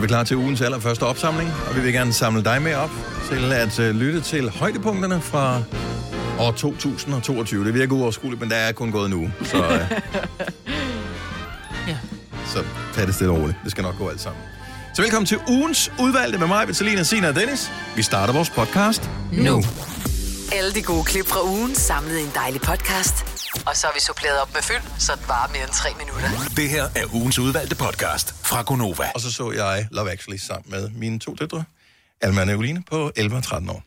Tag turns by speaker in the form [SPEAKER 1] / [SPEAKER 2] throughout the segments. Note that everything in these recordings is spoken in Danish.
[SPEAKER 1] er vi klar til ugens allerførste opsamling, og vi vil gerne samle dig med op til at uh, lytte til højdepunkterne fra år 2022. Det virker uoverskueligt, men der er kun gået en uge, så, uh,
[SPEAKER 2] Ja.
[SPEAKER 1] så tag det stille og roligt. Det skal nok gå alt sammen. Så velkommen til ugens udvalgte med mig, Vitalina, Sina og Dennis. Vi starter vores podcast nu.
[SPEAKER 3] Alle de gode klip fra ugen samlet i en dejlig podcast. Og så har vi suppleret op med fyld, så det varer mere end tre minutter.
[SPEAKER 4] Det her er ugens udvalgte podcast fra Gonova.
[SPEAKER 1] Og så så jeg Love Actually sammen med mine to døtre, Alma og Eveline, på 11 og 13 år.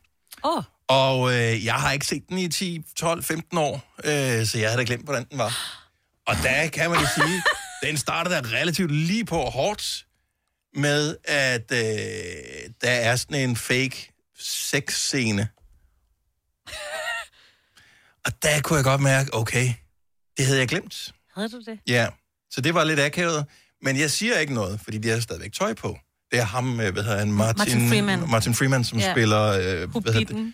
[SPEAKER 2] Åh,
[SPEAKER 1] Og øh, jeg har ikke set den i 10, 12, 15 år, øh, så jeg havde da glemt, hvordan den var. Og der kan man jo sige, den startede der relativt lige på hårdt med, at øh, der er sådan en fake sex-scene. Og der kunne jeg godt mærke, okay, det havde jeg glemt.
[SPEAKER 2] havde du det?
[SPEAKER 1] Ja, så det var lidt akavet. Men jeg siger ikke noget, fordi de har stadigvæk tøj på. Det er ham, øh, hvad hedder han, Martin,
[SPEAKER 2] Martin Freeman.
[SPEAKER 1] Martin Freeman, som
[SPEAKER 2] Ja.
[SPEAKER 1] spiller... Øh, hvad hedder det?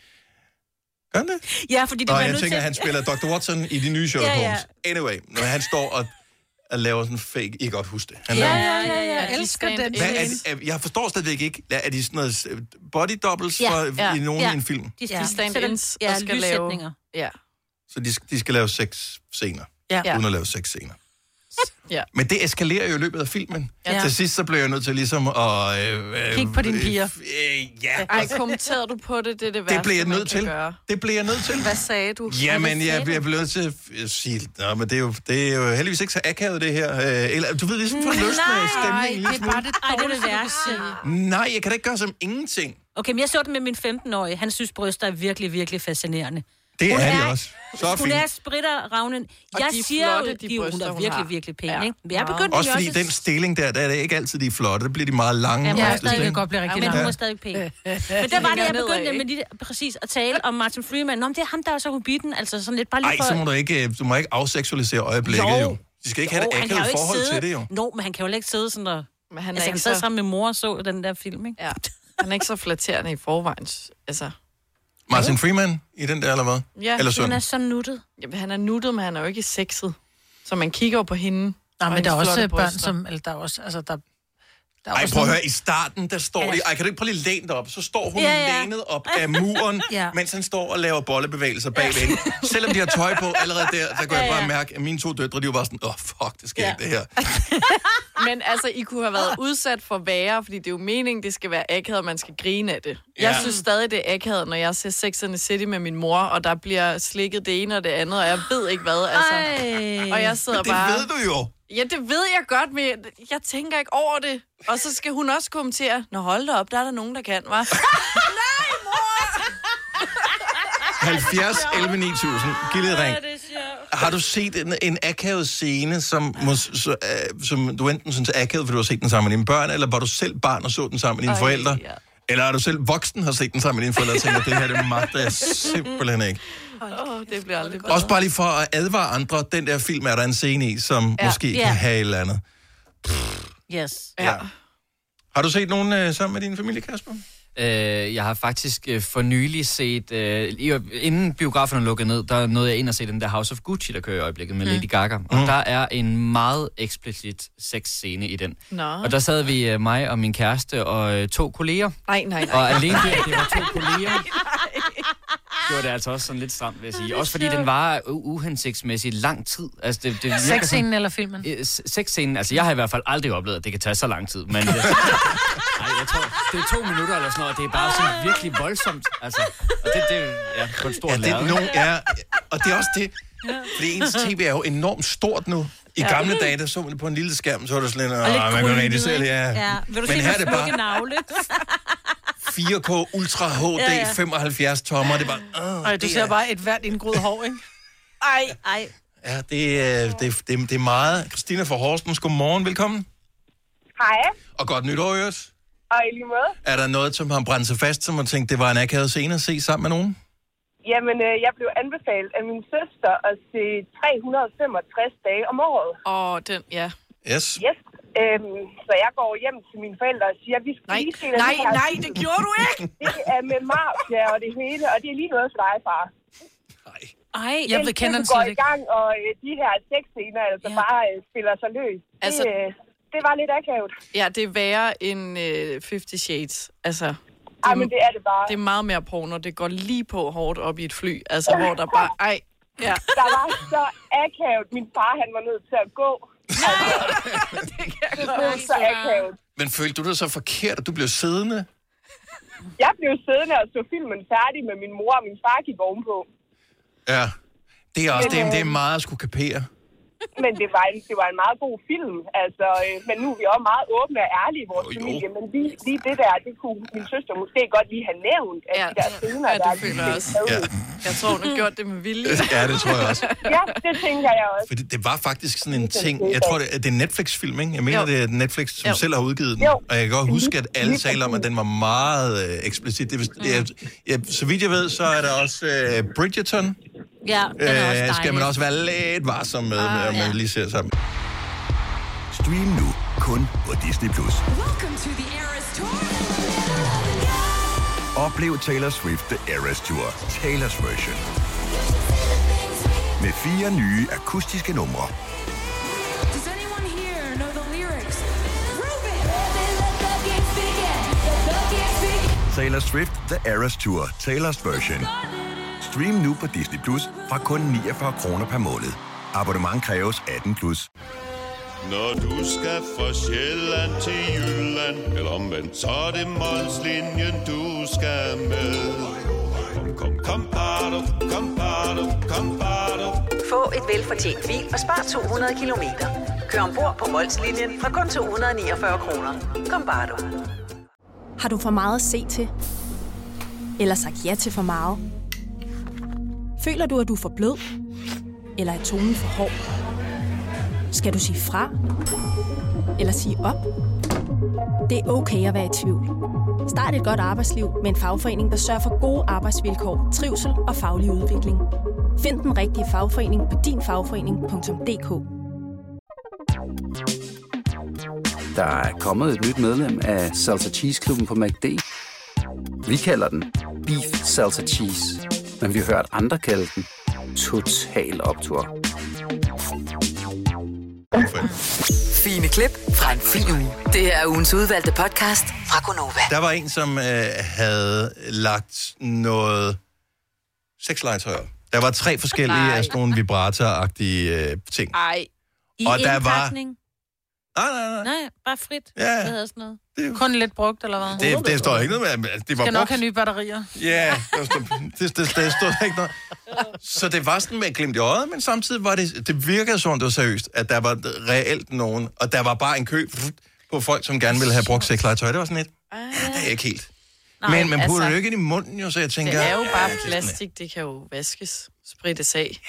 [SPEAKER 1] Gør han det?
[SPEAKER 2] Ja, fordi det
[SPEAKER 1] Nå,
[SPEAKER 2] var
[SPEAKER 1] jeg
[SPEAKER 2] nødt
[SPEAKER 1] tænker,
[SPEAKER 2] til...
[SPEAKER 1] han spiller Dr. Watson i de nye Sherlock
[SPEAKER 2] Ja, ja.
[SPEAKER 1] Holmes. Anyway, når han står og, og laver sådan en fake... I kan godt huske det. Han
[SPEAKER 2] Ja,
[SPEAKER 1] laver,
[SPEAKER 2] ja, ja, ja, jeg elsker den.
[SPEAKER 1] Hvad er, er, jeg forstår stadigvæk ikke, er de sådan noget øh, body doubles
[SPEAKER 2] Ja,
[SPEAKER 1] for,
[SPEAKER 5] ja,
[SPEAKER 1] i nogen
[SPEAKER 2] ja.
[SPEAKER 1] i en film?
[SPEAKER 2] De,
[SPEAKER 5] De
[SPEAKER 2] ja.
[SPEAKER 5] stand-ins
[SPEAKER 2] sætter-
[SPEAKER 5] og skal
[SPEAKER 2] ja, lyssætninger.
[SPEAKER 5] Ja.
[SPEAKER 1] Så de, de skal lave seks scener,
[SPEAKER 5] Ja.
[SPEAKER 1] uden at lave seks scener.
[SPEAKER 5] Ja.
[SPEAKER 1] Men det eskalerer jo i løbet af filmen. Ja. Til sidst så blev jeg nødt til ligesom at... Øh, øh,
[SPEAKER 2] Kig på dine piger.
[SPEAKER 1] Øh, ja,
[SPEAKER 5] Ej, kommenterede du på det? Det er det værste,
[SPEAKER 1] det blev jeg nødt til.
[SPEAKER 5] Gøre.
[SPEAKER 1] Det blev jeg nødt til.
[SPEAKER 5] Hvad sagde du?
[SPEAKER 1] Jamen, jeg, jeg bliver nødt til at sige, Nå, men det er, jo, det er jo heldigvis ikke så akavet, det her. Øh, eller, du ved, ligesom for lyst med stemningen.
[SPEAKER 2] det er bare det Ej, det er det værste.
[SPEAKER 1] Nej, jeg kan da ikke gøre som ingenting.
[SPEAKER 2] Okay, men jeg så den med min 15-årige. Han synes, bryster er virkelig, virkelig fascinerende.
[SPEAKER 1] Det
[SPEAKER 2] Hun
[SPEAKER 1] er
[SPEAKER 2] er-
[SPEAKER 1] de også. Så
[SPEAKER 2] Hun
[SPEAKER 1] fint.
[SPEAKER 2] er spritter, Ravnen.
[SPEAKER 5] Og
[SPEAKER 2] Jeg
[SPEAKER 5] de er
[SPEAKER 2] siger
[SPEAKER 5] flotte,
[SPEAKER 2] jo,
[SPEAKER 5] de
[SPEAKER 2] de, hun
[SPEAKER 5] bryster,
[SPEAKER 2] er virkelig,
[SPEAKER 5] har.
[SPEAKER 2] virkelig pæn,
[SPEAKER 5] Ja.
[SPEAKER 2] ikke? Jeg er begyndt
[SPEAKER 1] Også fordi den stilling der, der er det ikke altid de flotte. Det bliver de meget lange.
[SPEAKER 2] Ja, men
[SPEAKER 1] oftest,
[SPEAKER 2] jeg stadig
[SPEAKER 1] ikke?
[SPEAKER 2] godt blive rigtig Men hun er stadig pæn. Men der var det, jeg begyndte med der- præcis at tale om Martin Freeman. Nå, men det er ham, der er så hobbiten. Altså sådan lidt bare lige
[SPEAKER 1] Ej,
[SPEAKER 2] for...
[SPEAKER 1] så må du ikke, øh, du må ikke afseksualisere øjeblikket, jo.
[SPEAKER 2] Jo.
[SPEAKER 1] De skal ikke have
[SPEAKER 2] Jo,
[SPEAKER 1] et
[SPEAKER 2] han kan jo
[SPEAKER 1] akavet
[SPEAKER 2] ikke
[SPEAKER 1] forhold
[SPEAKER 2] sidde-
[SPEAKER 1] til det, jo.
[SPEAKER 2] Nå, men han kan jo ikke sidde sådan og...
[SPEAKER 5] Men han er,
[SPEAKER 2] Altså,
[SPEAKER 5] ikke
[SPEAKER 2] han sad
[SPEAKER 5] så,
[SPEAKER 2] sammen med mor og så den der film, ikke?
[SPEAKER 5] ja, han er ikke så flatterende i forvejen. Altså,
[SPEAKER 1] Martin Freeman i den der, eller hvad?
[SPEAKER 5] Ja,
[SPEAKER 1] eller
[SPEAKER 2] Han er så nuttet.
[SPEAKER 5] jamen, han er nuttet, men han er jo ikke sexet. Så man kigger jo på hende.
[SPEAKER 6] Nej, men der er også børn, som... Eller der er også... Altså, der, der er
[SPEAKER 1] Ej, prøv at høre, i starten, der står
[SPEAKER 2] Ja.
[SPEAKER 1] de... Ej, kan du ikke prøve lige læne dig op? Så står hun
[SPEAKER 2] Ja, ja.
[SPEAKER 1] lænet op af muren,
[SPEAKER 2] Ja.
[SPEAKER 1] mens han står og laver bollebevægelser bagved hende. Selvom de har tøj på allerede der, der kunne jeg
[SPEAKER 2] Ja,
[SPEAKER 1] bare
[SPEAKER 2] ja.
[SPEAKER 1] mærke, at mine to døtre, de var bare sådan, åh, oh, fuck, det sker
[SPEAKER 2] Ja.
[SPEAKER 1] ikke, det her.
[SPEAKER 5] Men altså, I kunne have været udsat for værre, fordi det er jo meningen, det skal være akavet, og man skal grine af det.
[SPEAKER 1] Ja.
[SPEAKER 5] Jeg synes stadig, det er akavet, når jeg ser Sex and the City med min mor, og der bliver slikket det ene og det andet, og jeg ved ikke hvad, altså.
[SPEAKER 2] Ej.
[SPEAKER 5] Og jeg sidder
[SPEAKER 1] Men det
[SPEAKER 5] bare...
[SPEAKER 1] ved du jo.
[SPEAKER 5] Ja, det ved jeg godt, men jeg, tænker ikke over det. Og så skal hun også kommentere, Nå hold da op, der er der nogen, der kan, var.
[SPEAKER 1] 70, 11, 9000. Giv lidt ring. Har du set en, en akavet scene, som, mås, så, uh, som du enten synes er akavet, fordi du har set den sammen med dine børn, eller var du selv barn og så den sammen med dine
[SPEAKER 5] Ej,
[SPEAKER 1] forældre?
[SPEAKER 5] ja.
[SPEAKER 1] Eller er du selv voksen og har set den sammen med dine forældre og tænker, det her det magter jeg simpelthen ikke.
[SPEAKER 5] Åh, oh, det bliver aldrig bedre.
[SPEAKER 1] Også bare lige for at advare andre, den der film er der en scene i, som ja.
[SPEAKER 5] Ja.
[SPEAKER 1] måske
[SPEAKER 2] Ja.
[SPEAKER 1] kan have et eller andet.
[SPEAKER 2] Yes.
[SPEAKER 5] Ja.
[SPEAKER 1] Har du set nogen uh, sammen med din familie, Kasper?
[SPEAKER 7] Øh, jeg har faktisk øh, for nylig set, øh, inden biograferne lukkede ned, der nåede jeg ind og se den der House of Gucci, der kører i øjeblikket med Lady Gaga. Og der er en meget eksplicit sexscene i den.
[SPEAKER 5] Nå.
[SPEAKER 7] Og der sad vi, øh, mig og min kæreste og øh, to kolleger.
[SPEAKER 5] Nej, nej, nej.
[SPEAKER 7] Og alene det, at det var to kolleger, gjorde det altså også sådan lidt stramt, vil jeg sige. Også fordi den var uhensigtsmæssigt lang tid. Altså, det, det
[SPEAKER 6] Sexscenen eller filmen?
[SPEAKER 7] Øh, Sexscenen, altså jeg har i hvert fald aldrig oplevet, at det kan tage så lang tid, men... Det, nej, jeg tror, det er to minutter eller sådan noget, og det er bare sådan virkelig voldsomt, altså. Og det, det ja, på en stor
[SPEAKER 1] Ja,
[SPEAKER 7] ja,
[SPEAKER 1] det er nogen, ja, og det er også det. Fordi ens tv er jo enormt stort nu. I gamle dage, der så man det på en lille skærm, så var det sådan lidt,
[SPEAKER 2] Og
[SPEAKER 1] "Åh,
[SPEAKER 2] lidt
[SPEAKER 1] man kan
[SPEAKER 2] krøllet,
[SPEAKER 1] rigtig selv, ja.
[SPEAKER 2] ja. Vil du
[SPEAKER 1] Men
[SPEAKER 2] se
[SPEAKER 1] her er det bare-
[SPEAKER 2] navle?
[SPEAKER 1] 4K Ultra HD,
[SPEAKER 2] Ja, ja.
[SPEAKER 1] 75 tommer, det er bare... Åh,
[SPEAKER 6] Ej, du
[SPEAKER 1] det
[SPEAKER 6] ser
[SPEAKER 1] er-
[SPEAKER 6] bare et hvert indgroet hår, ikke?
[SPEAKER 5] Ej,
[SPEAKER 2] Ej.
[SPEAKER 1] Ja, det, er- det, det, er- det er meget. Christina fra Horsens, godmorgen, velkommen.
[SPEAKER 8] Hej,
[SPEAKER 1] Og godt nytår, Øres.
[SPEAKER 8] og i lige måde.
[SPEAKER 1] Er der noget, som har brændt sig fast, som man tænkte, det var en akavet scene at se sammen med nogen?
[SPEAKER 8] Jamen, øh, jeg blev anbefalet af min søster at se 365 dage om året.
[SPEAKER 5] åh, den, ja.
[SPEAKER 1] Yes.
[SPEAKER 8] Yes. Øhm, så jeg går hjem til mine forældre og siger, vi skal
[SPEAKER 5] Nej,
[SPEAKER 8] lige se den
[SPEAKER 5] nej,
[SPEAKER 8] her.
[SPEAKER 5] nej, det gjorde du ikke!
[SPEAKER 8] Det er med mafia og det hele, og det er lige noget for dig, far.
[SPEAKER 1] Nej.
[SPEAKER 2] Ej,
[SPEAKER 6] Jeg
[SPEAKER 8] Indtil
[SPEAKER 6] kender
[SPEAKER 8] du
[SPEAKER 6] den
[SPEAKER 8] går i gang, og øh, de her sexscener altså
[SPEAKER 2] Ja.
[SPEAKER 8] ja. bare øh, spiller sig løs.
[SPEAKER 5] Altså,
[SPEAKER 8] det, øh,
[SPEAKER 9] det var lidt akavet.
[SPEAKER 5] Ja, det er værre end øh, 50 Shades. Altså, det,
[SPEAKER 9] Ej, men det er det bare.
[SPEAKER 5] det er meget mere porno. Det går lige på hårdt op i et fly. Altså, hvor der bare... Ej, ja.
[SPEAKER 9] Der var så akavet. Min far, han var nødt til at gå. det blev så akavet.
[SPEAKER 1] Men følte du dig så forkert, at du blev siddende?
[SPEAKER 9] Jeg blev siddende og så filmen færdig med min mor, og min far gik ovenpå.
[SPEAKER 1] Ja. Det er også
[SPEAKER 9] Men,
[SPEAKER 1] det, det er
[SPEAKER 9] øh,
[SPEAKER 1] meget at skulle kapere.
[SPEAKER 9] Men det var, en, det var en meget god film, altså, øh, men nu er vi også meget åbne og ærlige i vores
[SPEAKER 1] Jo, jo.
[SPEAKER 9] familie, men lige, lige det der, det kunne min søster måske godt lige have nævnt, at
[SPEAKER 5] Ja,
[SPEAKER 9] de der scener,
[SPEAKER 5] ja,
[SPEAKER 9] der
[SPEAKER 5] det
[SPEAKER 9] er
[SPEAKER 5] føler jeg også.
[SPEAKER 1] Ja.
[SPEAKER 5] Jeg tror, hun har gjort det med vilje.
[SPEAKER 1] Ja, det tror jeg også.
[SPEAKER 9] ja, det tænker jeg også.
[SPEAKER 1] Fordi det var faktisk sådan en ting, jeg tror, det, er- det er en Netflix-film, ikke? Jeg mener,
[SPEAKER 5] Jo.
[SPEAKER 1] det er Netflix, som
[SPEAKER 5] Jo.
[SPEAKER 1] selv har udgivet den.
[SPEAKER 9] Jo.
[SPEAKER 1] Og jeg kan godt huske, at alle taler om, at den var meget øh, eksplicit. Det, det er, ja, så vidt jeg ved, så er der også øh, Bridgerton.
[SPEAKER 2] Ja, den er også
[SPEAKER 1] Øh,
[SPEAKER 2] dejlig.
[SPEAKER 1] skal man også være lidt varsom med, ah, når man
[SPEAKER 2] ja.
[SPEAKER 1] lige ser sammen.
[SPEAKER 10] Stream nu kun på Disney+. Plus. Oplev Taylor Swift The Eras Tour, Taylor's version. Med fire nye akustiske numre. Taylor Swift The Eras Tour, Taylor's version. Stream nu på Disney Plus fra kun 49 kroner per måned. Abonnement kræves 18 plus.
[SPEAKER 11] Når du skal fra Sjælland til Jylland Eller omvendt, så er det Molslinjen, du skal med Kom, kom, kom, bado, kom, bado, kom, bado.
[SPEAKER 12] Få et velfortjent bil og spar 200 kilometer. Kør ombord på Molslinjen fra kun 249 kroner. Kom bare du.
[SPEAKER 13] Har du for meget at se til? Eller sagt ja til for meget? Føler du, at du er for blød? Eller er tonen for hård? Skal du sige fra? Eller sige op? Det er okay at være i tvivl. Start et godt arbejdsliv med en fagforening, der sørger for gode arbejdsvilkår, trivsel og faglig udvikling. Find den rigtige fagforening på dinfagforening.dk
[SPEAKER 14] Der er kommet et nyt medlem af Salsa Cheese Klubben på MACD. Vi kalder den Beef Salsa Cheese, men vi har hørt andre kalde den Total Optor.
[SPEAKER 12] Fine klip fra en fin uge. Det er ugens udvalgte podcast fra Gonova.
[SPEAKER 1] Der var en, som øh, havde lagt noget sexlegetøj op. Der var tre forskellige
[SPEAKER 5] Nej.
[SPEAKER 1] af sådan nogle vibrator-agtige øh, ting.
[SPEAKER 5] Ej,
[SPEAKER 2] I
[SPEAKER 1] Og der var-? Nej, nej, nej.
[SPEAKER 2] Nej, bare frit.
[SPEAKER 1] Ja.
[SPEAKER 2] Hvad hedder sådan noget?
[SPEAKER 6] Kun lidt brugt, eller hvad?
[SPEAKER 1] Det, det står ikke noget med, det var
[SPEAKER 6] Skal nok
[SPEAKER 1] brugt.
[SPEAKER 6] have nye batterier.
[SPEAKER 1] Ja, der stod, det, det, det stod der ikke noget. Så det var sådan med et glimt i øjet, men samtidig var det, det virkede om det var seriøst, at der var reelt nogen, og der var bare en kø på folk, som gerne ville have brugt sexlegetøj. Det var sådan lidt, ja, det er ikke helt.
[SPEAKER 5] Nej,
[SPEAKER 1] men man putter
[SPEAKER 5] altså,
[SPEAKER 1] det jo ikke ind i munden, jo, så jeg tænker...
[SPEAKER 5] det er jo bare
[SPEAKER 1] ja, det sådan,
[SPEAKER 5] plastik. Det kan jo vaskes, sprittes af.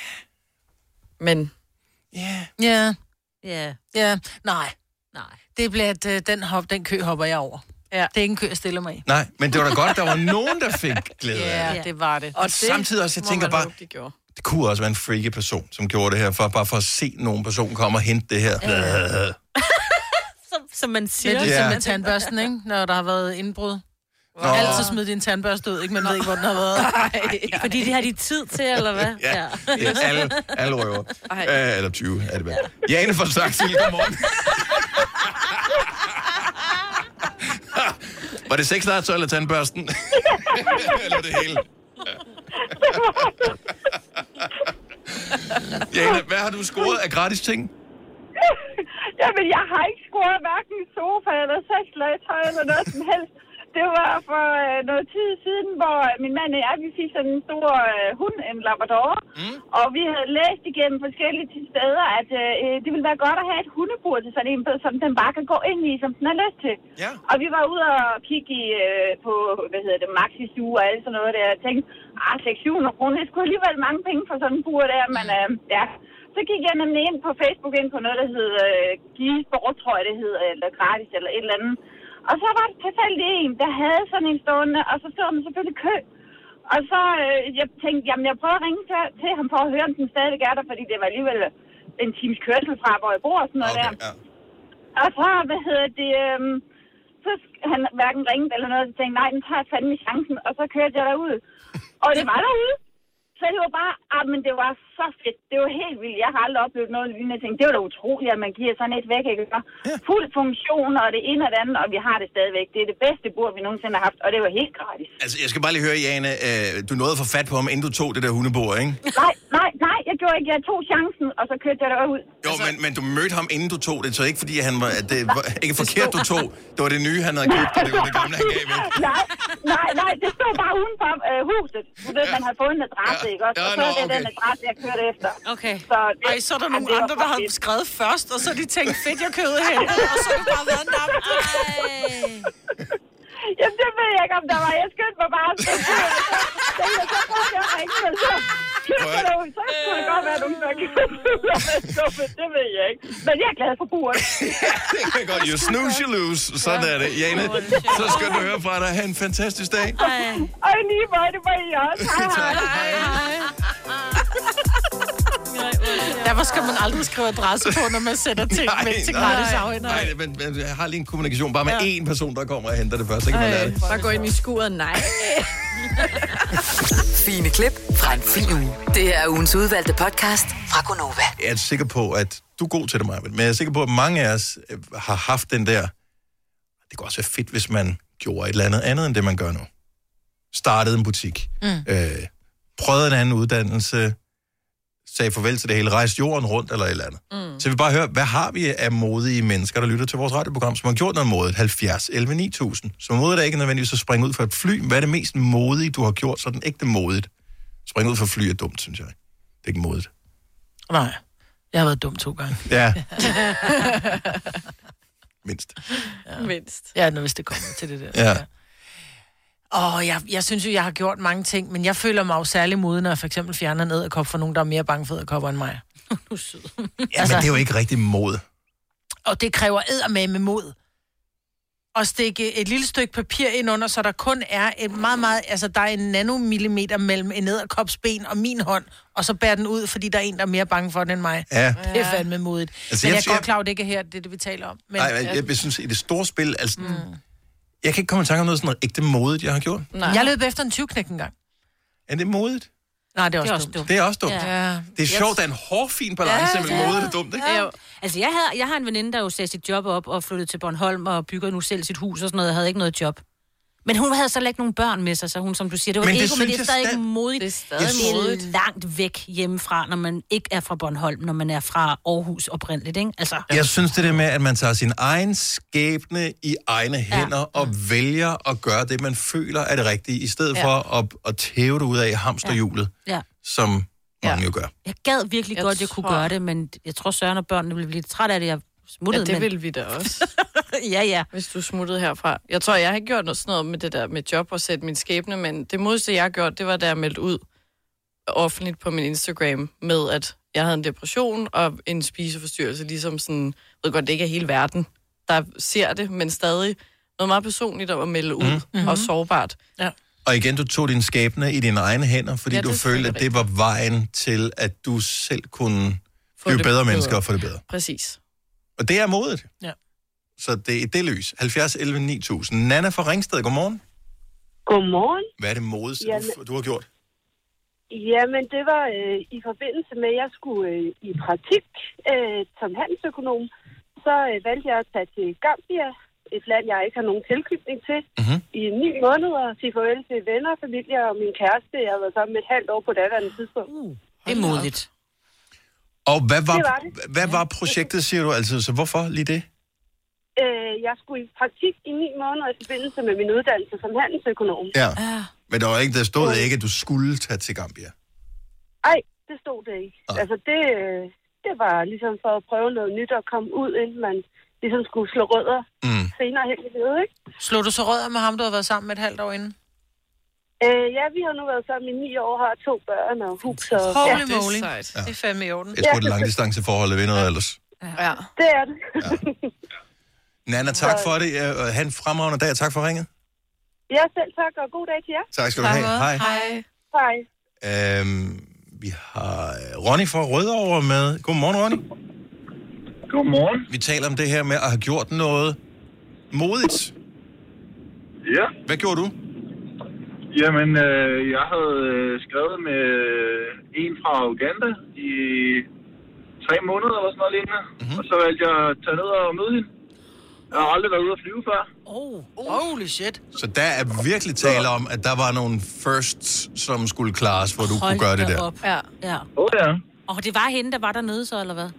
[SPEAKER 5] Men
[SPEAKER 1] Ja,
[SPEAKER 6] Ja,
[SPEAKER 2] Ja,
[SPEAKER 6] ja, nej.
[SPEAKER 2] nej.
[SPEAKER 6] Det bliver, at øh, den, hop, den kø hopper jeg over.
[SPEAKER 5] Ja.
[SPEAKER 6] Det er ikke en kø, jeg stiller mig i.
[SPEAKER 1] Nej, men det var da godt, der var nogen, der fik glæde af det.
[SPEAKER 6] Ja, det var det.
[SPEAKER 5] og det
[SPEAKER 1] Samtidig også, jeg tænker bare-
[SPEAKER 5] håbe, de gjorde.
[SPEAKER 1] Det kunne også være en freaky person, som gjorde det her, for, bare for at se nogen person komme og hente det her. Øh.
[SPEAKER 2] Som, som man
[SPEAKER 6] Det
[SPEAKER 2] siger.
[SPEAKER 6] er ligesom
[SPEAKER 1] Ja.
[SPEAKER 6] med tandbørsten, ikke? Når der har været indbrud.
[SPEAKER 1] Nå.
[SPEAKER 6] Altid smid din tandbørste ud, ikke? Man ved ikke, hvor den har været.
[SPEAKER 2] Fordi det har de tid til, eller hvad?
[SPEAKER 1] Ja, det er alle, alle røver.
[SPEAKER 5] Ej.
[SPEAKER 1] Øh, eller 20 er det vel. Jane fra Saxil, godmorgen. Var det sexlegetøj eller tandbørsten? eller det hele? Jane, hvad har du scoret af gratis ting?
[SPEAKER 9] Jamen, jeg har ikke scoret hverken sofa eller sexlegetøj eller noget som helst. Det var for øh, noget tid siden, hvor min mand og jeg, vi fik sådan en stor øh, hund, en labrador. Mm. Og vi havde læst igennem forskellige steder, at øh, det ville være godt at have et hundebur til sådan en, som den bare kan gå ind i, som den har lyst til.
[SPEAKER 1] Ja.
[SPEAKER 9] Og vi var ude og kigge i, øh, på, hvad hedder det, Maxi Stue og alt sådan noget der. Jeg tænkte, ah, 600 kroner, det skulle alligevel mange penge for sådan en bur der, men øh, ja. Så gik jeg nemlig ind på Facebook ind på noget, der hedder øh, Give Sport, tror jeg det hedder, eller gratis, eller et eller andet. Og så var det tilfældigt en, der havde sådan en stående, og så stod man selvfølgelig kø. Og så øh, jeg tænkte, jamen jeg prøver at ringe til, til ham for at høre, om den stadig er der, fordi det var alligevel en times kørsel fra, hvor jeg bor og sådan noget
[SPEAKER 1] Okay,
[SPEAKER 9] der.
[SPEAKER 1] ja.
[SPEAKER 9] Og så, hvad hedder det, øhm, så han hverken ringet eller noget, så tænkte nej, den tager fandme chancen, og så kørte jeg derud. Og det var derude. Så det var bare, ah, men det var så fedt. Det var helt vildt. Jeg har aldrig oplevet noget lignende. Jeg tænkte, det var da utroligt, at man giver sådan et væk, ikke? Ja. Fuld funktion, og det ene og det andet, og vi har det stadigvæk. Det er det bedste bord, vi nogensinde har haft, og det var helt gratis.
[SPEAKER 1] Altså, jeg skal bare lige høre, Jane, øh, du nåede at få fat på ham, inden du tog det der hundebord, ikke?
[SPEAKER 9] Nej, nej, nej, jeg gjorde ikke. Jeg tog chancen, og så kørte jeg derud.
[SPEAKER 1] Jo, men, men du mødte ham, inden du tog det, så ikke fordi han var, at det var ikke forkert, du tog. Det var det nye, han havde købt, og det var det gamle, han gav væk.
[SPEAKER 9] nej, nej, nej, det stod bare uden for øh, huset. Du ved, man har fået en adresse, ikke også?
[SPEAKER 6] Ja,
[SPEAKER 9] Og så
[SPEAKER 6] nå,
[SPEAKER 9] er det
[SPEAKER 6] okay.
[SPEAKER 9] den adresse, jeg kørte efter.
[SPEAKER 6] Okay.
[SPEAKER 9] Så, det,
[SPEAKER 6] Ej, så er der nogle andre, der
[SPEAKER 9] for
[SPEAKER 6] har skrevet først, og så har de tænkt, fedt, jeg købte hentet, og så har det bare været namt.
[SPEAKER 9] Jamen, det ved jeg ikke, om der var. Jeg skyndte mig bare. Så tænkte jeg, så prøvede jeg at ringe, så. Så kunne det godt være, at nogen der. Det ved jeg ikke. Men jeg er glad for buret.
[SPEAKER 1] Det kan godt. You snooze, you lose. Sådan er det. Jane, så skal du høre fra dig. Ha' en fantastisk dag.
[SPEAKER 9] Og i lige måde, det var I også. Hej, hej.
[SPEAKER 6] Derfor skal man aldrig skrive adresse på, når man sætter ting væk til gratis afhænder.
[SPEAKER 1] Nej, men, men jeg har lige en kommunikation bare med én person, der kommer og henter det først. Så kan man lære det.
[SPEAKER 5] Bare gå ind i skuret. Nej.
[SPEAKER 3] Fine klip fra en fin uge. Det er ugens udvalgte podcast fra Gonova.
[SPEAKER 1] Jeg er sikker på, at du er god til det, Maja, men jeg er sikker på, at mange af os øh, har haft den der... Det kunne også være fedt, hvis man gjorde et eller andet andet, end det, man gør nu. Startede en butik.
[SPEAKER 6] Mm.
[SPEAKER 1] Øh, prøvede en anden uddannelse. Sagde farvel til det hele. Rejste jorden rundt eller et eller andet. Mm. Så vil bare høre, hvad har vi af modige mennesker, der lytter til vores radioprogram, som har gjort noget modigt? 70, 11, 9000. Så modigt er ikke nødvendigvis at springe ud fra et fly. Hvad er det mest modige, du har gjort, så den ægte modigt? Springe ud fra et fly er dumt, synes jeg. Det er ikke modigt.
[SPEAKER 6] Nej, jeg har været dum to gange.
[SPEAKER 1] Ja, mindst.
[SPEAKER 6] Ja. Mindst. Ja, når hvis det kommer til det der.
[SPEAKER 1] Ja.
[SPEAKER 6] Åh, jeg, jeg synes jo, jeg har gjort mange ting, men jeg føler mig jo særlig modig, når jeg for eksempel fjerner en æderkop for nogen, der er mere bange for æderkopper end mig.
[SPEAKER 1] Ja, men det er jo ikke rigtig mod.
[SPEAKER 6] Og det kræver eddermame med mod. At stikke et lille stykke papir ind under, så der kun er et meget, meget... Altså, der er en nanomillimeter mellem en æderkops ben og min hånd, og så bærer den ud, fordi der er en, der er mere bange for den end mig.
[SPEAKER 1] Ja.
[SPEAKER 6] Det er fandme modigt.
[SPEAKER 1] Altså,
[SPEAKER 6] Altså, men
[SPEAKER 1] jeg
[SPEAKER 6] jeg, er godt klar, at det ikke er her, det er det, vi taler om. Men,
[SPEAKER 1] Nej, jeg, jeg, jeg synes, i det store spil, altså... Mm. Jeg kan ikke komme i tanke om noget sådan ægte modigt, jeg har gjort.
[SPEAKER 6] Nej. Jeg løb efter en 20 engang.
[SPEAKER 1] Er det modigt?
[SPEAKER 6] Nej, det er også, dumt.
[SPEAKER 1] Det er også dumt.
[SPEAKER 6] Ja.
[SPEAKER 1] Det er sjovt, der er en hårfin balance
[SPEAKER 2] Ja,
[SPEAKER 1] mellem
[SPEAKER 2] ja.
[SPEAKER 1] modigt og dumt, ikke?
[SPEAKER 2] Ja. Altså, jeg har, jeg har en veninde, der jo sagde sit job op og flyttede til Bornholm og bygger nu selv sit hus og sådan noget. Jeg havde ikke noget job. Men hun havde så ikke nogen børn med sig, så hun, som du siger, det var
[SPEAKER 1] Men det
[SPEAKER 2] ego, men det er stadig
[SPEAKER 1] sta-
[SPEAKER 2] modigt.
[SPEAKER 5] Det er stadig
[SPEAKER 2] det er
[SPEAKER 5] modigt.
[SPEAKER 2] langt væk hjemmefra, når man ikke er fra Bornholm, når man er fra Aarhus oprindeligt, ikke? Altså,
[SPEAKER 1] Jeg synes det der med, at man tager sin egen skæbne i egne hænder ja. og vælger at gøre det, man føler er det rigtige, i stedet
[SPEAKER 2] Ja.
[SPEAKER 1] for at, at tæve det ud af hamsterhjulet,
[SPEAKER 2] ja.
[SPEAKER 1] som mange jo gør.
[SPEAKER 2] Jeg gad virkelig
[SPEAKER 5] Jeg
[SPEAKER 2] godt, jeg kunne
[SPEAKER 5] tror-
[SPEAKER 2] gøre det, men jeg tror, Søren og børnene ville blive lidt træt af det. Jeg smuttede,
[SPEAKER 5] Ja, det
[SPEAKER 2] men...
[SPEAKER 5] ville vi da også.
[SPEAKER 2] ja, ja.
[SPEAKER 5] Hvis du smuttede herfra. Jeg tror, jeg har ikke gjort noget sådan noget med det der med job og sætte min skæbne, men det modste, jeg har gjort, det var, da jeg meldte ud offentligt på min Instagram med, at jeg havde en depression og en spiseforstyrrelse, ligesom sådan, jeg ved godt, det ikke er hele verden, der ser det, men stadig noget meget personligt om at melde ud
[SPEAKER 1] Mm.
[SPEAKER 5] og sårbart.
[SPEAKER 6] Ja.
[SPEAKER 1] Og igen, du tog din skæbne i dine egne hænder, fordi
[SPEAKER 5] Ja,
[SPEAKER 1] du følte, at det var vejen til, at du selv kunne blive
[SPEAKER 5] det
[SPEAKER 1] bedre
[SPEAKER 5] bedre.
[SPEAKER 1] mennesker og få det bedre.
[SPEAKER 5] Præcis.
[SPEAKER 1] Og det er modigt.
[SPEAKER 6] Ja.
[SPEAKER 1] Så det er det lys. 70 11 9000. Nana fra Ringsted, godmorgen.
[SPEAKER 15] Godmorgen.
[SPEAKER 1] Hvad er det modigste,
[SPEAKER 15] Jamen-
[SPEAKER 1] du, du har gjort?
[SPEAKER 15] Jamen, det var øh, i forbindelse med, at jeg skulle øh, i praktik øh, som handelsøkonom. Så øh, valgte jeg at tage til Gambia, et land, jeg ikke har nogen tilknytning til,
[SPEAKER 1] mm-hmm.
[SPEAKER 15] i ni måneder og sige farvel til venner, familie og min kæreste. Jeg har været sammen med et halvt år på daværende tidspunkt. Uh,
[SPEAKER 2] det er modigt.
[SPEAKER 1] Og hvad var,
[SPEAKER 15] Det var det.
[SPEAKER 1] hvad var projektet, siger du? Altså, så hvorfor lige det?
[SPEAKER 15] Øh, jeg skulle i praktik i ni måneder i forbindelse med min uddannelse som handelsøkonom.
[SPEAKER 1] Ja. Men der, var ikke, der stod ikke, at du skulle tage til Gambia.
[SPEAKER 15] Ej, det stod det ikke. Altså, det, øh, det var ligesom for at prøve noget nyt og komme ud, inden man ligesom skulle slå rødder
[SPEAKER 1] mm.
[SPEAKER 15] senere hen i livet, ikke?
[SPEAKER 6] Slog du så rødder med ham, du har været sammen med et halvt år inden?
[SPEAKER 15] Øh, ja, vi har nu været sammen i ni år, har to børn og hus og...
[SPEAKER 6] Holy
[SPEAKER 15] ja.
[SPEAKER 6] moly. Det er fandme i orden.
[SPEAKER 1] Jeg tror, det langdistanceforhold er ved noget ellers.
[SPEAKER 5] Ja.
[SPEAKER 15] Det er det.
[SPEAKER 1] Nana, tak for det. Og Han fremragende dag, og tak for ringet.
[SPEAKER 15] Ja, selv tak, og god dag til jer.
[SPEAKER 1] Tak skal du have. Hej.
[SPEAKER 15] Hej. Hej.
[SPEAKER 1] Øhm, vi har øh, Ronny fra Rødovre med. Godmorgen, Ronny.
[SPEAKER 16] Godmorgen.
[SPEAKER 1] Vi taler om det her med at have gjort noget modigt.
[SPEAKER 16] Ja.
[SPEAKER 1] Hvad gjorde du?
[SPEAKER 16] Jamen, øh, jeg havde øh, skrevet med en fra Uganda i tre måneder eller sådan noget lignende. Mm-hmm. Og så valgte jeg at tage ned og møde hende. Jeg har aldrig været ude at flyve før.
[SPEAKER 6] Oh, holy shit.
[SPEAKER 1] Så der er virkelig tale om, at der var nogle firsts, som skulle klares, hvor du
[SPEAKER 2] Hold
[SPEAKER 1] kunne gøre det der.
[SPEAKER 2] Op. Ja. ja.
[SPEAKER 16] Oh, ja.
[SPEAKER 2] Og det var hende, der var dernede så, eller hvad?